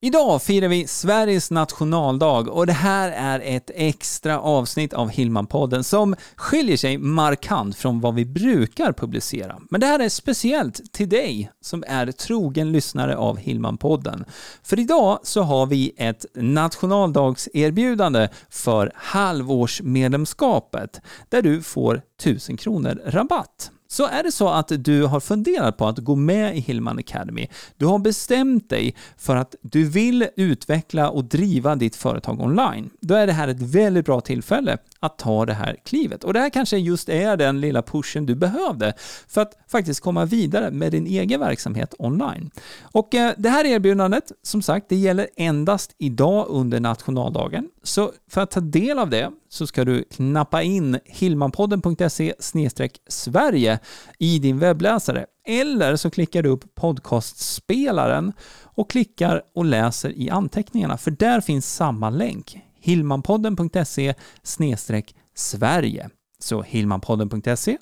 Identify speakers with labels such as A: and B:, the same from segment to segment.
A: Idag firar vi Sveriges nationaldag och det här är ett extra avsnitt av Hillman-podden som skiljer sig markant från vad vi brukar publicera. Men det här är speciellt till dig som är trogen lyssnare av Hillman-podden. För idag så har vi ett nationaldagserbjudande för halvårsmedlemskapet där du får 1000 kronor rabatt. Så är det så att du har funderat på att gå med i Hillman Academy, du har bestämt dig för att du vill utveckla och driva ditt företag online, då är det här ett väldigt bra tillfälle att ta det här klivet. Och det här kanske just är den lilla pushen du behövde för att faktiskt komma vidare med din egen verksamhet online. Och eh, det här erbjudandet, som sagt, det gäller endast idag under nationaldagen. Så för att ta del av det så ska du knappa in hillmanpodden.se Sverige i din webbläsare. Eller så klickar du upp podcastspelaren och klickar och läser i anteckningarna, för där finns samma länk hillmanpodden.se Sverige. Så hilmanpodden.se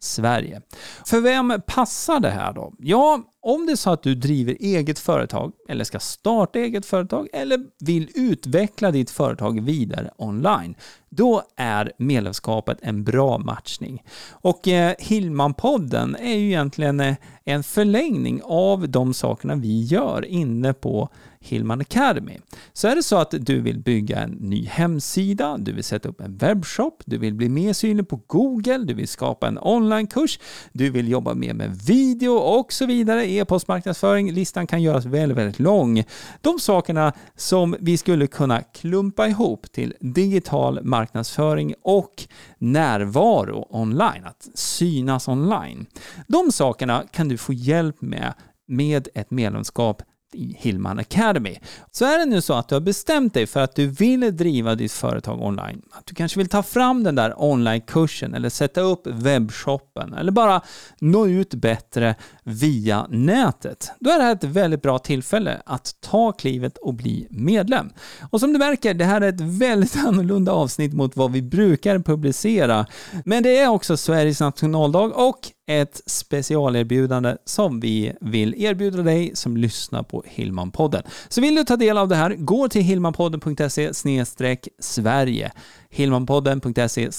A: Sverige. För vem passar det här då? Ja, om det är så att du driver eget företag eller ska starta eget företag eller vill utveckla ditt företag vidare online, då är medlemskapet en bra matchning. Och eh, Hillman-podden är ju egentligen eh, en förlängning av de sakerna vi gör inne på Hillman Academy. Så är det så att du vill bygga en ny hemsida, du vill sätta upp en webbshop, du vill bli mer synlig på Google, du vill skapa en onlinekurs, du vill jobba mer med video och så vidare, e-postmarknadsföring, listan kan göras väldigt, väldigt lång. De sakerna som vi skulle kunna klumpa ihop till digital marknadsföring och närvaro online, att synas online. De sakerna kan du få hjälp med med ett medlemskap i Hillman Academy. Så är det nu så att du har bestämt dig för att du vill driva ditt företag online, att du kanske vill ta fram den där onlinekursen eller sätta upp webbshoppen eller bara nå ut bättre via nätet, då är det här ett väldigt bra tillfälle att ta klivet och bli medlem. Och som du märker, det här är ett väldigt annorlunda avsnitt mot vad vi brukar publicera. Men det är också Sveriges nationaldag och ett specialerbjudande som vi vill erbjuda dig som lyssnar på Hillmanpodden. Så vill du ta del av det här, gå till hillmanpodden.se Sverige hillmanpodden.se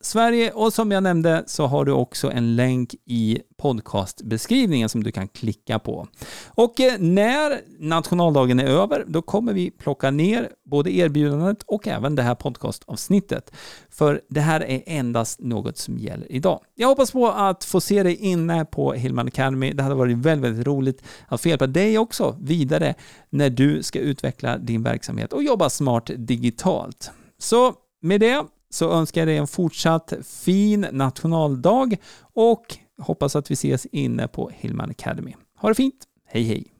A: Sverige och som jag nämnde så har du också en länk i podcastbeskrivningen som du kan klicka på. Och eh, när nationaldagen är över, då kommer vi plocka ner både erbjudandet och även det här podcastavsnittet. För det här är endast något som gäller idag. Jag hoppas på att få se dig inne på Hillman Academy. Det hade varit väldigt, väldigt roligt att få hjälpa dig också vidare när du ska utveckla din verksamhet och jobba smart digitalt. Så med det så önskar jag dig en fortsatt fin nationaldag och hoppas att vi ses inne på Hillman Academy. Ha det fint! Hej hej!